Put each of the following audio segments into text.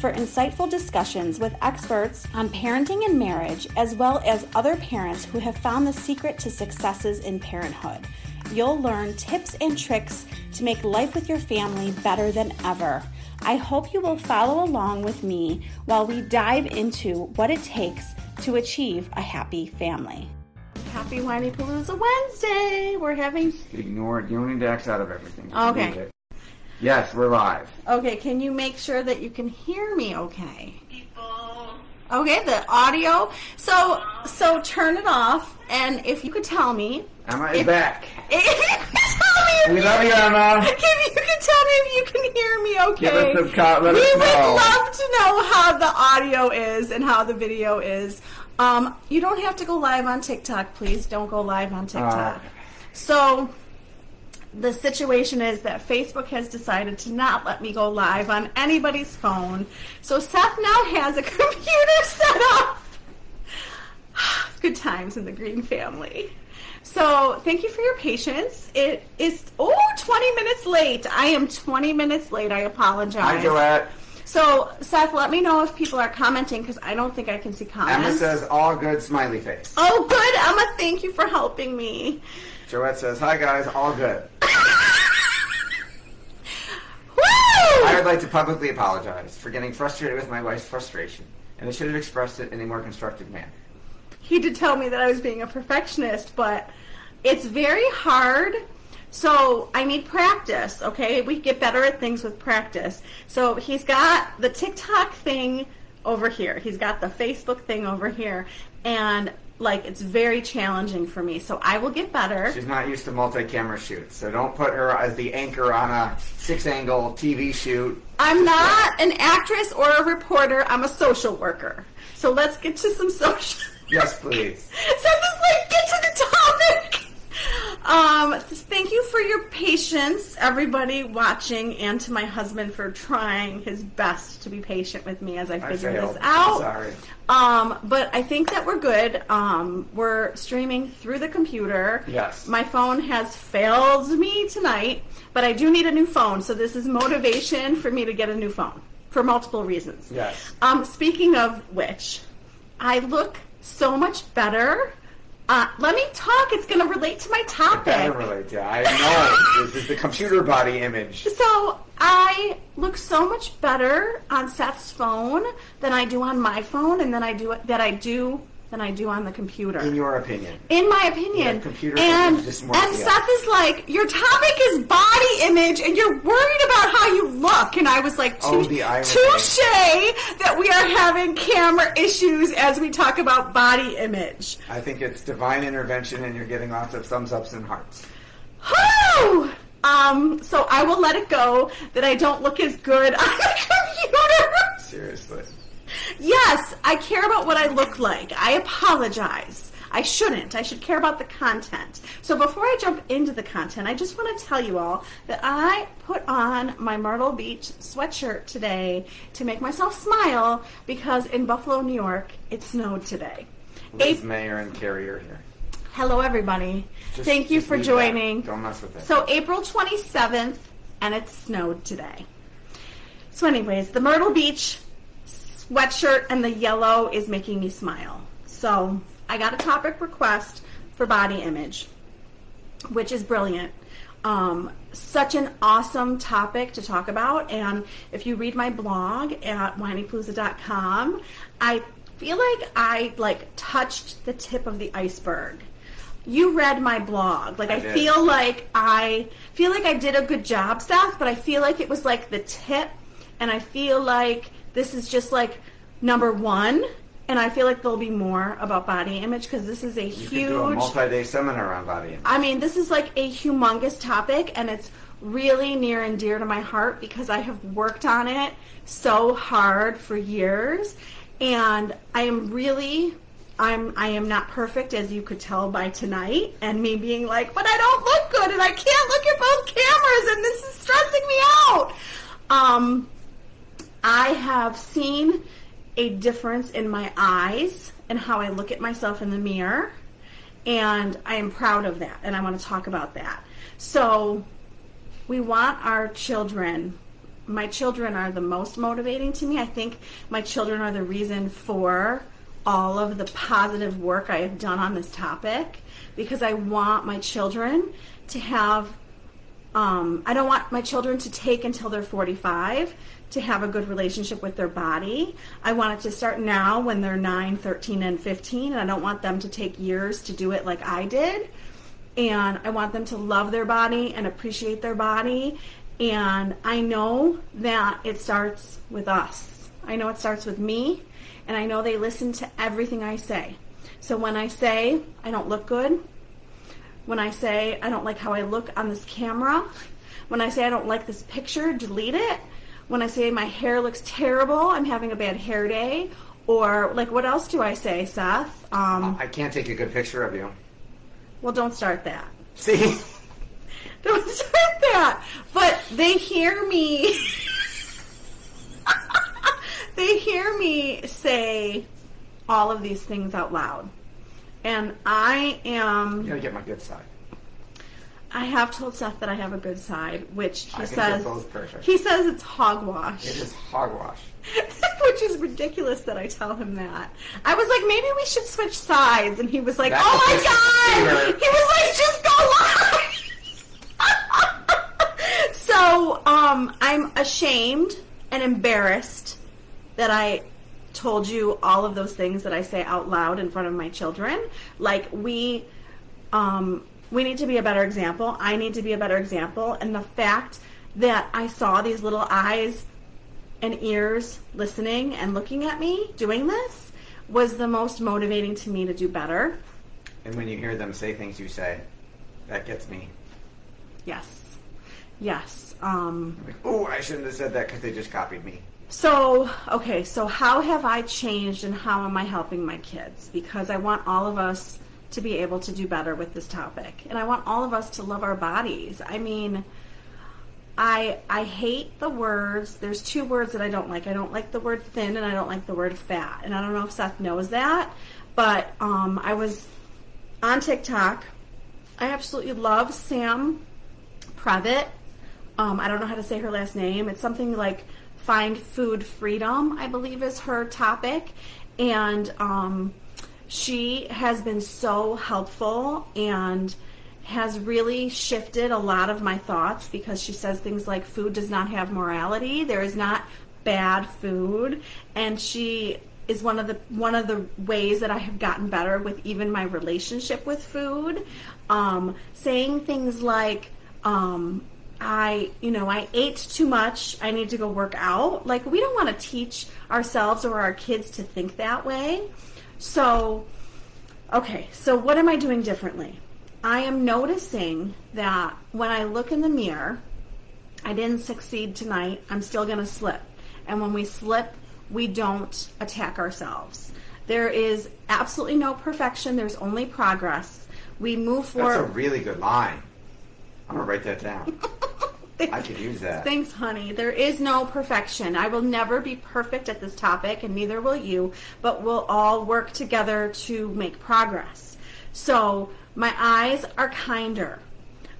for insightful discussions with experts on parenting and marriage, as well as other parents who have found the secret to successes in parenthood. You'll learn tips and tricks to make life with your family better than ever. I hope you will follow along with me while we dive into what it takes to achieve a happy family. Happy Whinypaluza Wednesday! We're having. Ignore it. You don't need to X out of everything. Just Okay. Leave it. Yes, we're live. Okay, can you make sure that you can hear me okay? People. Okay, the audio. So, so turn it off, and if you could tell me, Emma is If- back. if you could tell me, if We you, love you, Emma. If you could tell me if you can hear me okay. Give us some co- let we us would love to know how the audio is and how the video is. Um, you don't have to go live on TikTok, please. Don't go live on TikTok. Uh. So, the situation is that Facebook has decided to not let me go live on anybody's phone. So Seth now has a computer set up. Good times in the Greene family. So thank you for your patience. It is oh 20 minutes late. I am 20 minutes late. I apologize. Hi, Joette. So Seth, let me know if people are commenting because I don't think I can see comments. Emma says all good, smiley face. "Oh, good, Emma. Thank you for helping me." Joette says, hi guys, all good. Woo! I would like to publicly apologize for getting frustrated with my wife's frustration, and I should have expressed it in a more constructive manner. he did tell me that I was being a perfectionist, but it's very hard. So I need practice, okay? We get better at things with practice. So he's got the TikTok thing over here. He's got the Facebook thing over here. And like it's very challenging for me. So I will get better. She's not used to multi-camera shoots, so don't put her as the anchor on a six-angle TV shoot. I'm not an actress or a reporter. I'm a social worker. So let's get to some social. Yes, please. so just like get to the topic. Um, thank you for your patience, everybody watching, and to my husband for trying his best to be patient with me as I I figure failed. this out. Sorry. Um, but I think that we're good. Um, we're streaming through the computer. Yes. My phone has failed me tonight, but I do need a new phone, so this is motivation for me to get a new phone for multiple reasons. Yes. Um, speaking of which, I look so much better. Uh, let me talk. It's going to relate to my topic. doesn't relate to. I know this is the computer body image. So I look so much better on Seth's phone than I do on my phone, and then I do that I do than I do on the computer. In your opinion. in my opinion. Yeah, computer and and Seth is like, your topic is body image, and you're worried about how you look. And I was like, Oh, "Tou- the irony. touche that we are having camera issues as we talk about body image. I think it's divine intervention, and you're getting lots of thumbs ups and hearts. Whew! Um, so I will let it go that I don't look as good on the computer. Seriously. Yes, I care about what I look like. I apologize. I shouldn't. I should care about the content. So before I jump into the content, I just want to tell you all that I put on my Myrtle Beach sweatshirt today to make myself smile because in Buffalo, New York, it snowed today. Liz Ap- Mayer and Carrie are here. Hello, everybody. Just- Thank you for leave that. joining. Don't mess with it. So April 27th, and it snowed today. So, anyways, the Myrtle Beach sweatshirt and the yellow is making me smile. So I got a topic request for body image, which is brilliant. Um, such an awesome topic to talk about. And if you read my blog at whinypaluza.com, I feel like I like touched the tip of the iceberg. you read my blog. Like I I, feel like I feel like I did a good job, Seth, but I feel like it was like the tip and I feel like this is just like number 1 and I feel like there'll be more about body image because this is a You huge do a multi-day seminar on body image. I mean, this is like a humongous topic, and it's really near and dear to my heart because I have worked on it so hard for years, and I am really. I'm I am not perfect as you could tell by tonight and me being like, but I don't look good and I can't look at both cameras and this is stressing me out. Um I have seen a difference in my eyes and how I look at myself in the mirror. And I am proud of that. And I want to talk about that. So, we want our children. My children are the most motivating to me. I think my children are the reason for all of the positive work I have done on this topic because I want my children to have um, I don't want my children to take until they're 45 to have a good relationship with their body. I want it to start now when they're 9, 13, and 15, and I don't want them to take years to do it like I did. And I want them to love their body and appreciate their body. And I know that it starts with us. I know it starts with me, and I know they listen to everything I say. So when I say I don't look good, when I say I don't like how I look on this camera, when I say I don't like this picture, delete it. When I say my hair looks terrible, I'm having a bad hair day. Or, like, what else do I say, Seth? Um, I can't take a good picture of you. well, don't start that. See? Don't start that. But they hear me. they hear me say all of these things out loud. And I am. You gotta get my good side. I have told Seth that I have a good side, which he I says they're both perfect. he says it's hogwash, It is hogwash. which is ridiculous that I tell him that. I was like, maybe we should switch sides, and he was like, That's Oh my god! He was like, just go live. so um, I'm ashamed and embarrassed that I told you all of those things that I say out loud in front of my children. Like we um, we need to be a better example. I need to be a better example. And the fact that I saw these little eyes and ears listening and looking at me doing this was the most motivating to me to do better. And when you hear them say things you say, that gets me. Yes. Yes. Um, Like, oh, I shouldn't have said that because they just copied me. So, okay, so how have I changed and how am I helping my kids? Because I want all of us to be able to do better with this topic. And I want all of us to love our bodies. I mean, I I hate the words. There's two words that I don't like. I don't like the word thin and I don't like the word fat. And I don't know if Seth knows that, but um, I was on TikTok. I absolutely love Sam Previte. Um, I don't know how to say her last name. It's something like find food freedom, I believe is her topic. And um, she has been so helpful and has really shifted a lot of my thoughts because she says things like food does not have morality. There is not bad food. And she is one of the one of the ways that I have gotten better with even my relationship with food. Um, saying things like, um, I, you know, I ate too much. I need to go work out. Like, we don't want to teach ourselves or our kids to think that way. So, okay, so what am I doing differently? I am noticing that when I look in the mirror, I didn't succeed tonight. I'm still going to slip. And when we slip, we don't attack ourselves. There is absolutely no perfection, there's only progress. We move forward. That's a really good line. I'm gonna write that down. I could use that. Thanks, honey. There is no perfection. I will never be perfect at this topic, and neither will you, but we'll all work together to make progress. So, my eyes are kinder.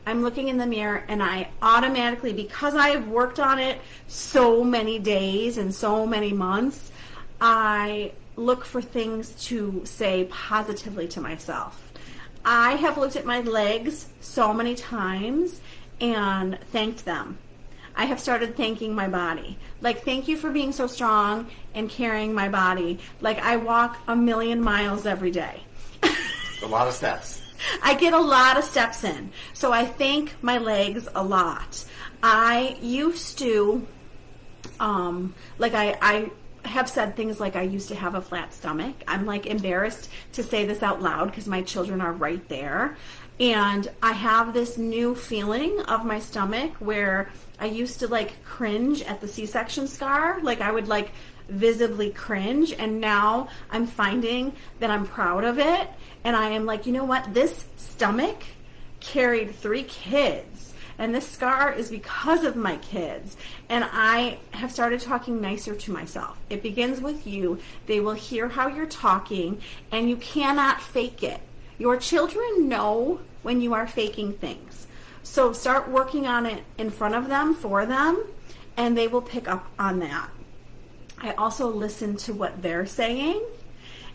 I'm looking in the mirror, and I automatically, because I have worked on it so many days and so many months, I look for things to say positively to myself. I have looked at my legs so many times and thanked them. I have started thanking my body. Like, thank you for being so strong and carrying my body. Like, I walk a million miles every day. A lot of steps. I get a lot of steps in. So I thank my legs a lot. I used to, um, like I, I have said things like I used to have a flat stomach. I'm like embarrassed to say this out loud because my children are right there. And I have this new feeling of my stomach where I used to like cringe at the C section scar. Like I would like visibly cringe. And now I'm finding that I'm proud of it. And I am like, you know what? This stomach carried three kids. And this scar is because of my kids. And I have started talking nicer to myself. It begins with you. They will hear how you're talking, and you cannot fake it. Your children know when you are faking things. So start working on it in front of them, for them, and they will pick up on that. I also listen to what they're saying.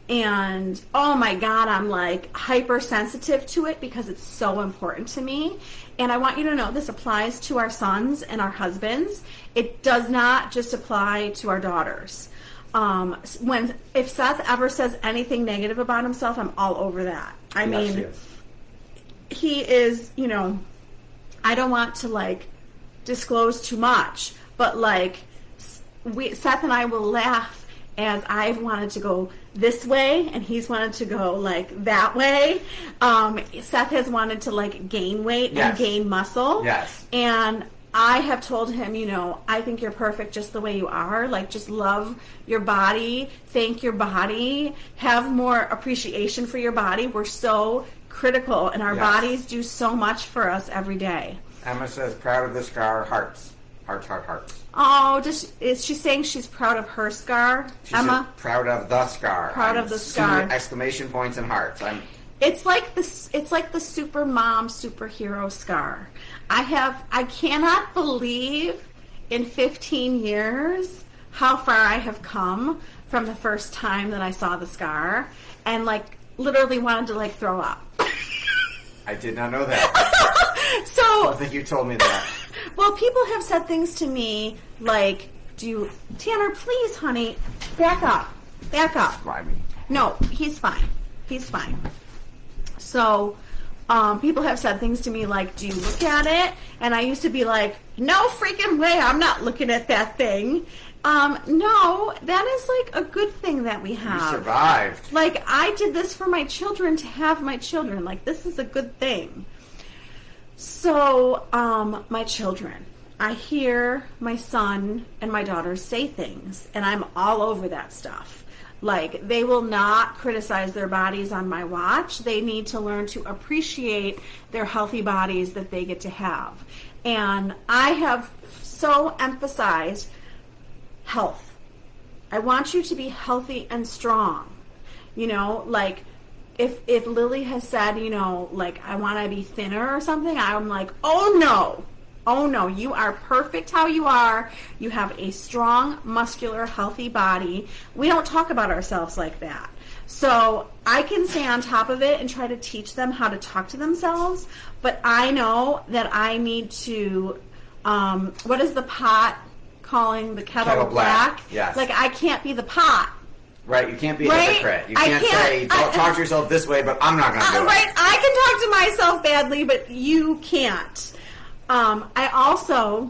And oh my God, I'm like hypersensitive to it because it's so important to me. And I want you to know this applies to our sons and our husbands. It does not just apply to our daughters. Um, when if Seth ever says anything negative about himself, I'm all over that. I Yes, mean, yes. He is, you know, I don't want to like disclose too much, but like we Seth and I will laugh as I've wanted to go this way and he's wanted to go like that way. Um, Seth has wanted to like gain weight Yes. and gain muscle. Yes. And I have told him, you know, I think you're perfect just the way you are. Like, just love your body, thank your body, have more appreciation for your body. We're so critical, and our Yes. bodies do so much for us every day. Emma says, proud of the scar, hearts. Hearts, heart, hearts. Oh, does is she saying she's proud of her scar, She Emma? said, proud of the scar. Proud I'm of the scar. Exclamation points and hearts. I'm It's like this. It's like the super mom superhero scar. I have. I cannot believe in 15 years how far I have come from the first time that I saw the scar, and like literally wanted to like throw up. I did not know that. So I So, think you told me that. well, people have said things to me like, "Do you, Tanner? Please, honey, back up, back up." Why me? No, he's fine. He's fine. So, um, people have said things to me like, "Do you look at it?" And I used to be like, "No freaking way! I'm not looking at that thing." Um, no, that is like a good thing that we have. You survived. Like I did this for my children to have my children. Like this is a good thing. So, um, my children, I hear my son and my daughter say things, and I'm all over that stuff. Like, they will not criticize their bodies on my watch. They need to learn to appreciate their healthy bodies that they get to have. And I have so emphasized health. I want you to be healthy and strong. You know, like if if Lily has said, you know, like I want to be thinner or something, I'm like, "Oh no. Oh no, you are perfect how you are. You have a strong, muscular, healthy body. We don't talk about ourselves like that." So, I can stay on top of it and try to teach them how to talk to themselves, but I know that I need to um, what is the pot calling the kettle, Kettle black, black? yes. Like I can't be the pot. Right, you can't be a Right? hypocrite. You can't, can't- say, don't I- talk to yourself this way, but I'm not going to do Uh, it. right, I can talk to myself badly, but you can't. Um, I also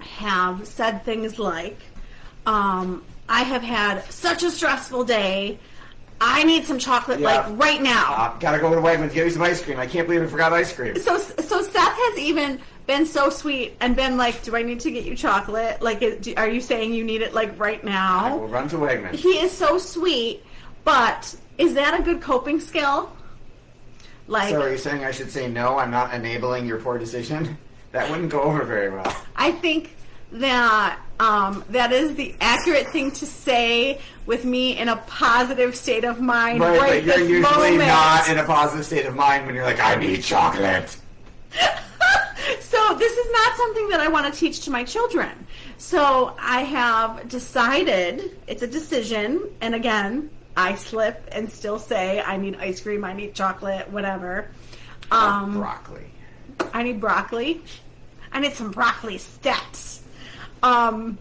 have said things like, um, "I have had such a stressful day. I need some chocolate, Yeah. like right now." Uh, gotta go to Wegmans, get me some ice cream. I can't believe I forgot ice cream. so, so Seth has even been so sweet and been like, "Do I need to get you chocolate? Like, is- do, are you saying you need it like right now?" I will run to Wegmans. he is so sweet, but is that a good coping skill? Like, So are you saying I should say no, I'm not enabling your poor decision? That wouldn't go over very well. I think that um, that is the accurate thing to say with me in a positive state of mind Right, right, but you're this usually moment. not in a positive state of mind when you're like, I need chocolate. so this is not something that I want to teach to my children. So I have decided it's a decision, and again, I slip and still say I need ice cream, I need chocolate, whatever. Um, broccoli. I need broccoli. I need some broccoli stats. Um,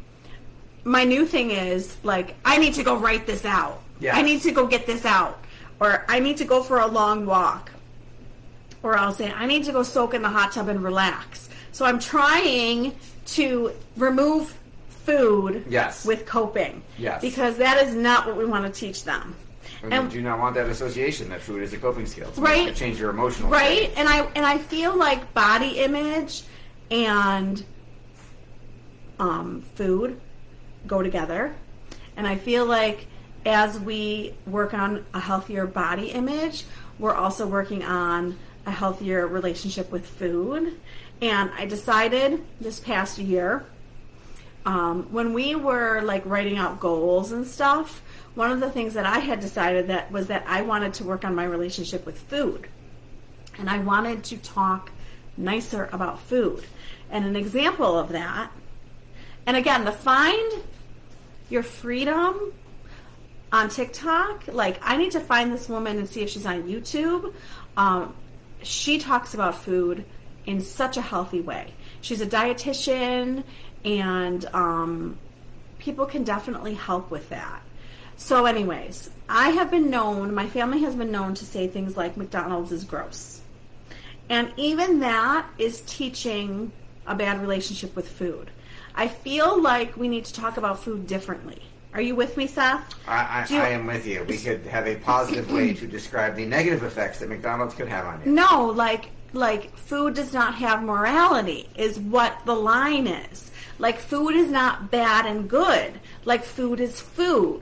my new thing is like I need to go write this out. Yes. I need to go get this out, or I need to go for a long walk. Or I'll say, I need to go soak in the hot tub and relax. So I'm trying to remove food Yes. with coping. Yes. Because that is not what we want to teach them. And, And- you do not want that association that food is a coping skill. It's Right. To change your emotional right state. and i and i feel like body image and um, food go together and i feel like as we work on a healthier body image we're also working on a healthier relationship with food and i decided this past year um, when we were like writing out goals and stuff one of the things that i had decided that was that i wanted to work on my relationship with food and I wanted to talk nicer about food. And an example of that, and again, to find your freedom on TikTok, like I need to find this woman and see if she's on YouTube. Um, she talks about food in such a healthy way. She's a dietitian, and um, people can definitely help with that. So, anyways, I have been known, my family has been known to say things like McDonald's is gross. And even that is teaching a bad relationship with food. I feel like we need to talk about food differently. Are you with me, Seth? I, I, you- I am with you. We could have a positive way to describe the negative effects that McDonald's could have on you. No, like like food does not have morality is what the line is. Like food is not bad and good. Like food is food.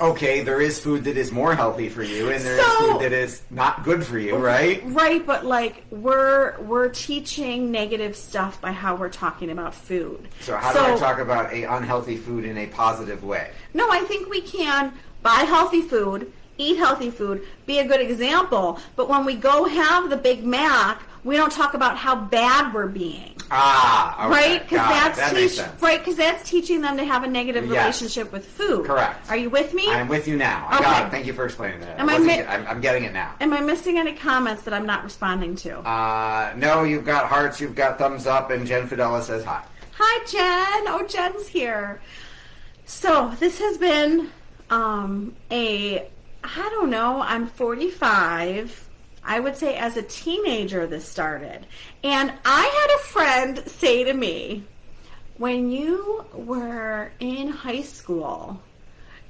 Okay, there is food that is more healthy for you, and there is So- food that is not good for you, right? Right, but like we're we're teaching negative stuff by how we're talking about food. So how do I talk about a unhealthy food in a positive way? No, I think we can buy healthy food, eat healthy food, be a good example. But when we go have the Big Mac, we don't talk about how bad we're being. Ah, okay. Right, because that's that teach, right, because that's teaching them to have a negative Yes. relationship with food. Correct. Are you with me? I'm with you now. I Okay. got. Thank you for explaining that. Am I mi- I'm, I'm getting it now. Am I missing any comments that I'm not responding to? Uh, no, you've got hearts, you've got thumbs up, and Jen Fidela says hi. Hi, Jen. Oh, Jen's here. So this has been um, a, I don't know, I'm 45. I would say as a teenager this started. And I had a friend say to me, when you were in high school,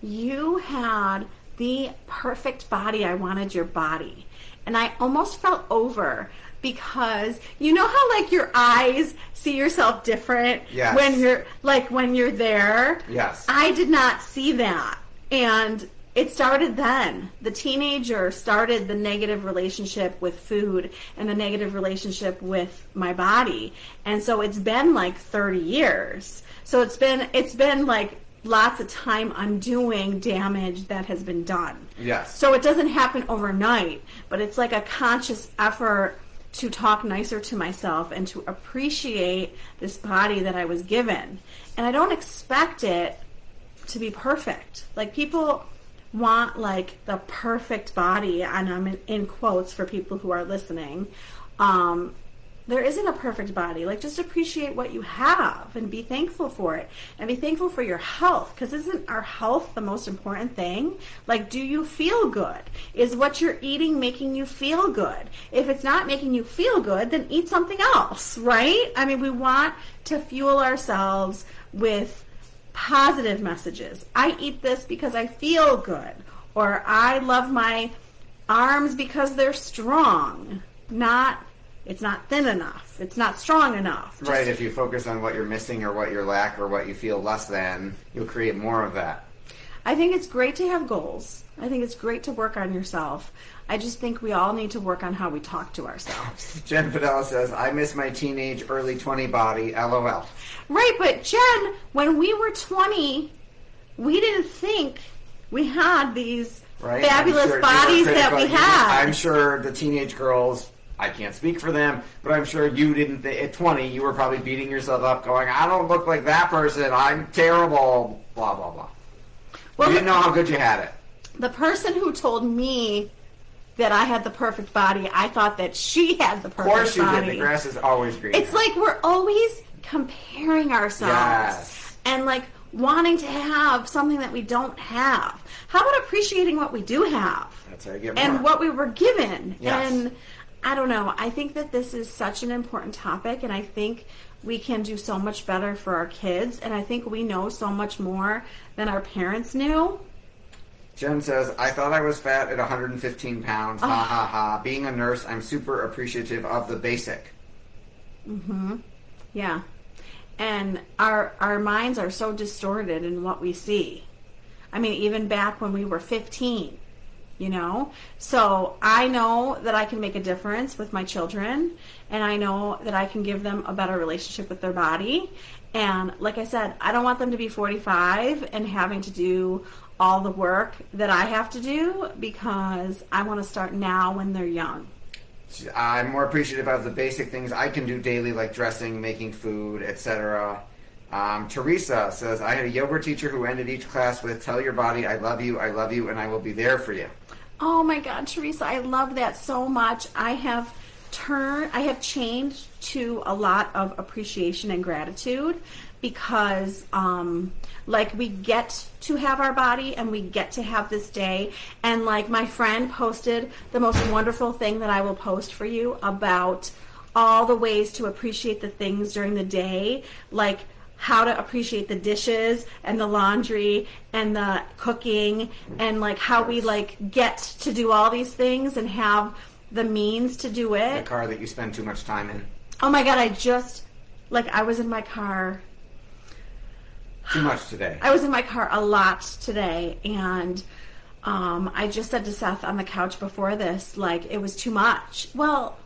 you had the perfect body. I wanted your body. And I almost felt over because you know how like your eyes see yourself different Yes. when you're like when you're there? Yes. I did not see that. And it started then. The teenager started the negative relationship with food and the negative relationship with my body. And so it's been like 30 years. So it's been it's been like lots of time undoing damage that has been done. Yes. So it doesn't happen overnight, but it's like a conscious effort to talk nicer to myself and to appreciate this body that I was given. And I don't expect it to be perfect. Like people want like the perfect body, and I'm in, in quotes for people who are listening. Um, there isn't a perfect body. Like just appreciate what you have and be thankful for it, and be thankful for your health. Because isn't our health the most important thing? Like, do you feel good? Is what you're eating making you feel good? If it's not making you feel good, then eat something else, right? I mean, we want to fuel ourselves with positive messages. I eat this because I feel good, or I love my arms because they're strong. Not, it's not thin enough. It's not strong enough. Just- Right, if you focus on what you're missing or what you lack or what you feel less than, you'll create more of that. I think it's great to have goals. I think it's great to work on yourself. I just think we all need to work on how we talk to ourselves. Jen Fidela says, I miss my teenage, early 20 body, lol. Right, but Jen, when we were 20, we didn't think we had these Right? fabulous sure bodies that we had. I'm sure the teenage girls, I can't speak for them, but I'm sure you didn't, th- at 20, you were probably beating yourself up going, I don't look like that person, I'm terrible, blah, blah, blah. Well, you didn't know how good you had it. The person who told me that I had the perfect body, I thought that she had the perfect body. Of course you body. did. The grass is always green. It's like we're always comparing ourselves Yes. and like wanting to have something that we don't have. How about appreciating what we do have? That's how you get more. and what we were given. Yes. And I don't know. I think that this is such an important topic, and I think we can do so much better for our kids. And I think we know so much more than our parents knew. Jen says, I thought I was fat at 115 pounds. Ha Ah. ha ha. Being a nurse, I'm super appreciative of the basic. Mm-hmm. Yeah. And our our minds are so distorted in what we see. I mean, even back when we were 15, you know? So I know that I can make a difference with my children, and I know that I can give them a better relationship with their body. And like I said, I don't want them to be 45 and having to do all the work that I have to do because I want to start now when they're young. I'm more appreciative of the basic things I can do daily, like dressing, making food, etc. Um, Teresa says, I had a yoga teacher who ended each class with, Tell your body, I love you, I love you, and I will be there for you. Oh my God, Teresa, I love that so much. I have turned, I have changed to a lot of appreciation and gratitude because, um, like, we get to have our body and we get to have this day. And, like, my friend posted the most wonderful thing that I will post for you about all the ways to appreciate the things during the day, like, how to appreciate the dishes and the laundry and the cooking and like how we like get to do all these things and have the means to do it. The car that you spend too much time in. Oh my god, I just like I was in my car. Too much today. I was in my car a lot today and um, I just said to Seth on the couch before this, like it was too much. Well,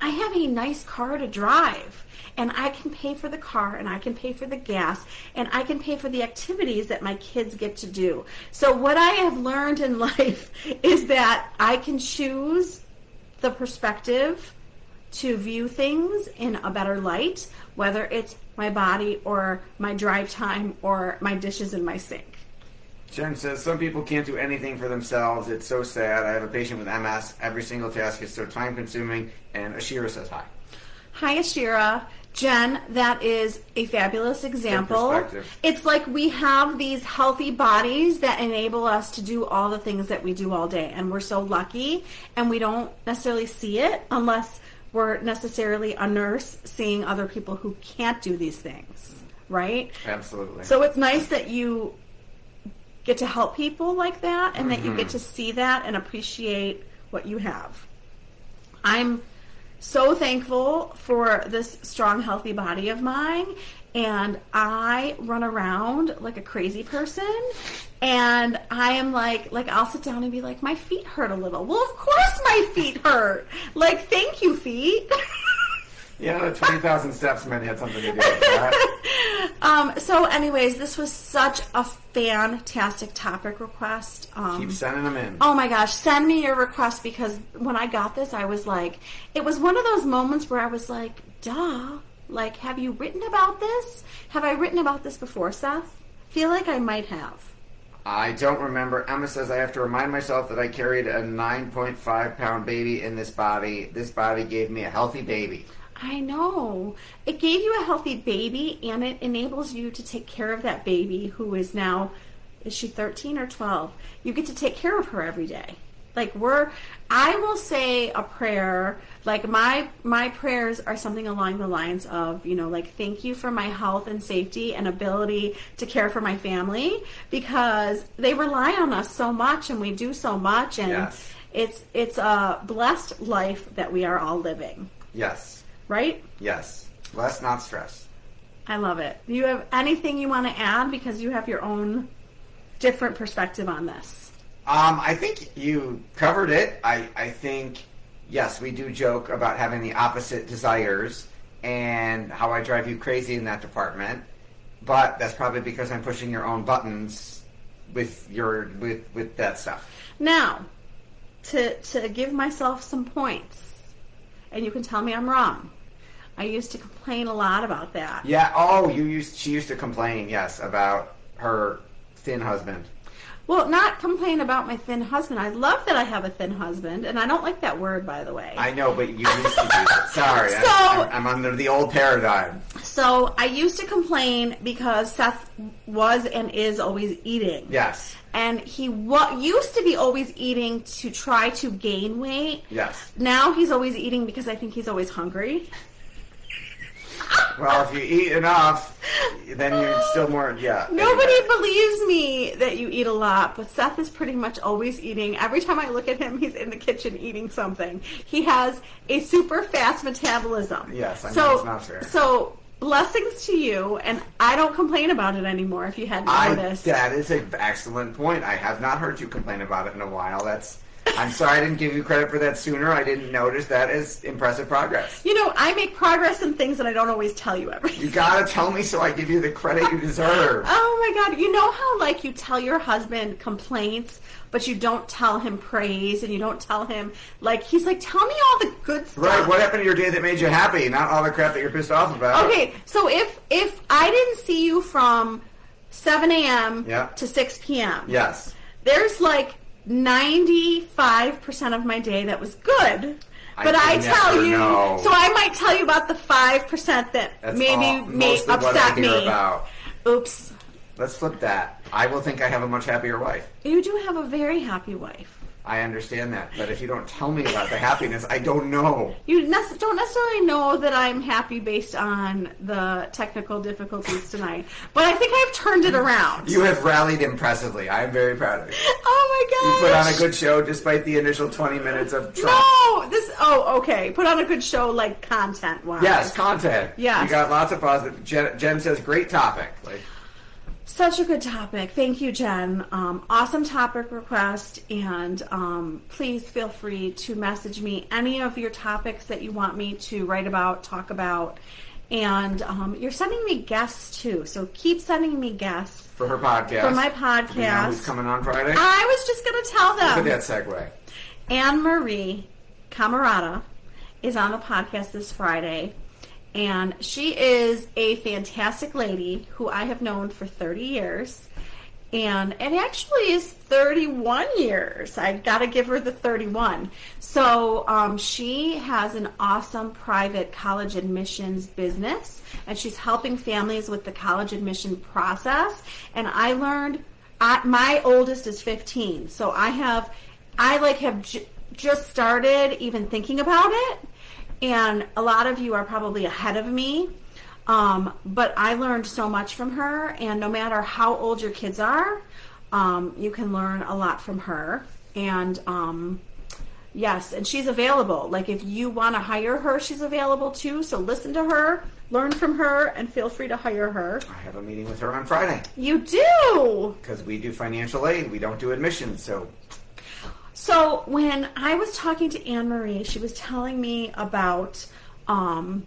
I have a nice car to drive and I can pay for the car and I can pay for the gas and I can pay for the activities that my kids get to do. So what I have learned in life is that I can choose the perspective to view things in a better light, whether it's my body or my drive time or my dishes in my sink. Jen says, Some people can't do anything for themselves. It's so sad. I have a patient with MS. Every single task is so time consuming. And Ashira says hi. Hi, Ashira. Jen, that is a fabulous example. It's like we have these healthy bodies that enable us to do all the things that we do all day. And we're so lucky, and we don't necessarily see it unless we're necessarily a nurse seeing other people who can't do these things, right? Absolutely. So it's nice that you get to help people like that and that you get mm-hmm. to see that and appreciate what you have. I'm so thankful for this strong, healthy body of mine. And I run around like a crazy person. And I am like, like I'll sit down and be like, my feet hurt a little. Well, of course my feet hurt. Like, thank you, feet. yeah, the 20,000 steps might have something to do with that. Um, so, anyways, this was such a fantastic topic request. Um, Keep sending them in. oh my gosh, send me your request because when I got this, I was like, it was one of those moments where I was like, duh. Like, have you written about this? Have I written about this before, Seth? Feel like I might have. I don't remember. Emma says I have to remind myself that I carried a 9.5 pound baby in this body. This body gave me a healthy baby. I know. It gave you a healthy baby and it enables you to take care of that baby who is now is she 13 or 12? You get to take care of her every day. Like we're I will say a prayer like my my prayers are something along the lines of, you know, like thank you for my health and safety and ability to care for my family because they rely on us so much and we do so much and Yes. it's it's a blessed life that we are all living, Yes. Right? Yes. Less, not stress. I love it. Do you have anything you want to add because you have your own different perspective on this? Um, I think you covered it. I, I think, yes, we do joke about having the opposite desires and how I drive you crazy in that department. But that's probably because I'm pushing your own buttons with your with with that stuff. Now, to to give myself some points, and you can tell me I'm wrong. I used to complain a lot about that. Yeah. Oh, you used she used to complain, yes, about her thin husband. Well, not complain about my thin husband. I love that I have a thin husband, and I don't like that word, by the way. I know, but you used to do it. Sorry, So- I, I'm, I'm under the old paradigm. So I used to complain because Seth was and is always eating. Yes. And he wa- used to be always eating to try to gain weight. Yes. Now he's always eating because I think he's always hungry. Well, if you eat enough, then you're still more. Yeah. Nobody anyway. believes me that you eat a lot, but Seth is pretty much always eating. Every time I look at him, he's in the kitchen eating something. He has a super fast metabolism. Yes, I know so, it's not fair. So, blessings to you, and I don't complain about it anymore if you hadn't I, that is an excellent point. I have not heard you complain about it in a while. That's. I'm sorry I didn't give you credit for that sooner. I didn't notice that is impressive progress. You know, I make progress in things that I don't always tell you everything. You gotta tell me so I give you the credit you deserve. Oh my god, you know how like you tell your husband complaints, but you don't tell him praise and you don't tell him like he's like, Tell me all the good stuff. Right, what happened to your day that made you happy? Not all the crap that you're pissed off about. Okay, so if if I didn't see you from seven AM Yeah. to six PM, Yes. there's like ninety five percent of my day that was good. But I, can tell you, know. so I might tell you about the five percent that That's maybe all, may I upset me. about. Oops. Let's flip that. I will think I have a much happier wife. You do have a very happy wife. I understand that. But if you don't tell me about the happiness, I don't know. You nec- don't necessarily know that I'm happy based on the technical difficulties tonight, but I think I've turned it around. You have rallied impressively. I am very proud of you. oh my god! You put on a good show despite the initial 20 minutes of Trump. No, this. Oh, okay. Put on a good show, like content wise. Yes, content. Yes. You got lots of positive. Jen, Jen says, great topic. Like, Such a good topic. Thank you, Jen. Um, awesome topic request, and um, please feel free to message me any of your topics that you want me to write about, talk about. And um, you're sending me guests too, so keep sending me guests. for her podcast. For my Do you know podcast. who's coming on Friday? I was just going to tell them. Look at that segue. Anne Marie Camerata is on the podcast this Friday. And she is a fantastic lady who I have known for 30 years. And it actually is 31 years. I've got to give her the 31. So um, she has an awesome private college admissions business, and she's helping families with the college admission process. And I learned, I, my oldest is 15, so I have, I like have j- just started even thinking about it and a lot of you are probably ahead of me. Um, but I learned so much from her, and no matter how old your kids are, um, you can learn a lot from her. And um, yes, and she's available. Like if you want to hire her, she's available too. So listen to her, learn from her, and feel free to hire her. I have a meeting with her on Friday You do. because we do financial aid. We don't do admissions. So So when I was talking to Anne Marie, she was telling me about um,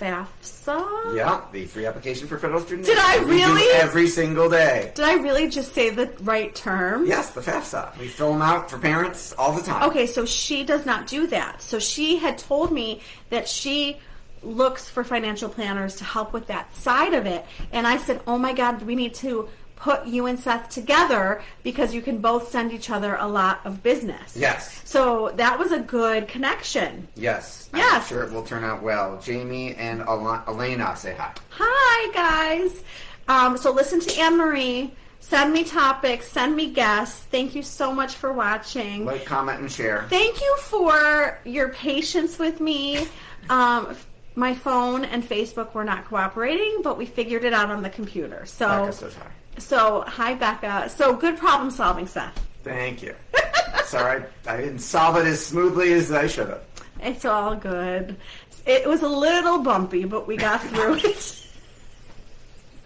FAFSA. yeah, the free application for federal student. Did I that we do really? every single day? Did I really just say the right term? Yes, the FAFSA. We fill them out for parents all the time. Okay, so she does not do that. So she had told me that she looks for financial planners to help with that side of it. And I said, oh my God, we need to put you and Seth together because you can both send each other a lot of business. Yes. So that was a good connection. Yes. I'm sure it will turn out well. Jamie and Al- Elena say hi. Hi, guys. Um, so listen to Anne Marie. Send me topics. Send me guests. Thank you so much for watching. Like, comment, and share. Thank you for your patience with me. Um, my phone and Facebook were not cooperating, but we figured it out on the computer. So, Becca says hi. So hi, Becca. So good problem solving, Seth. Thank you. Sorry, I didn't solve it as smoothly as I should have. It's all good. It was a little bumpy, but we got through it.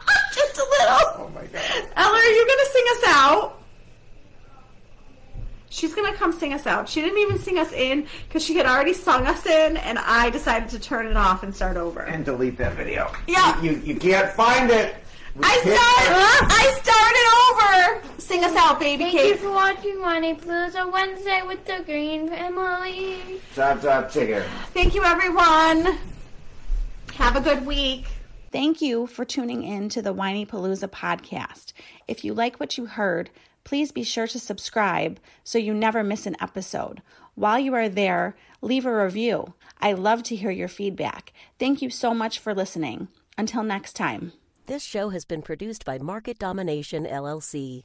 Just a little. Oh my god. Ella, are you going to sing us out? She's going to come sing us out. She didn't even sing us in because she had already sung us in, and I decided to turn it off and start over. And delete that video. Yeah. You, you can't find it. We I hit- start. Out, baby Thank you for watching Whinypaluza Wednesday with the Greene Family. Chop, chop, chicken. Thank you, everyone. Have a good week. Thank you for tuning in to the Whinypaluza podcast. If you like what you heard, please be sure to subscribe so you never miss an episode. While you are there, leave a review. I love to hear your feedback. Thank you so much for listening. Until next time. This show has been produced by Market Domination LLC.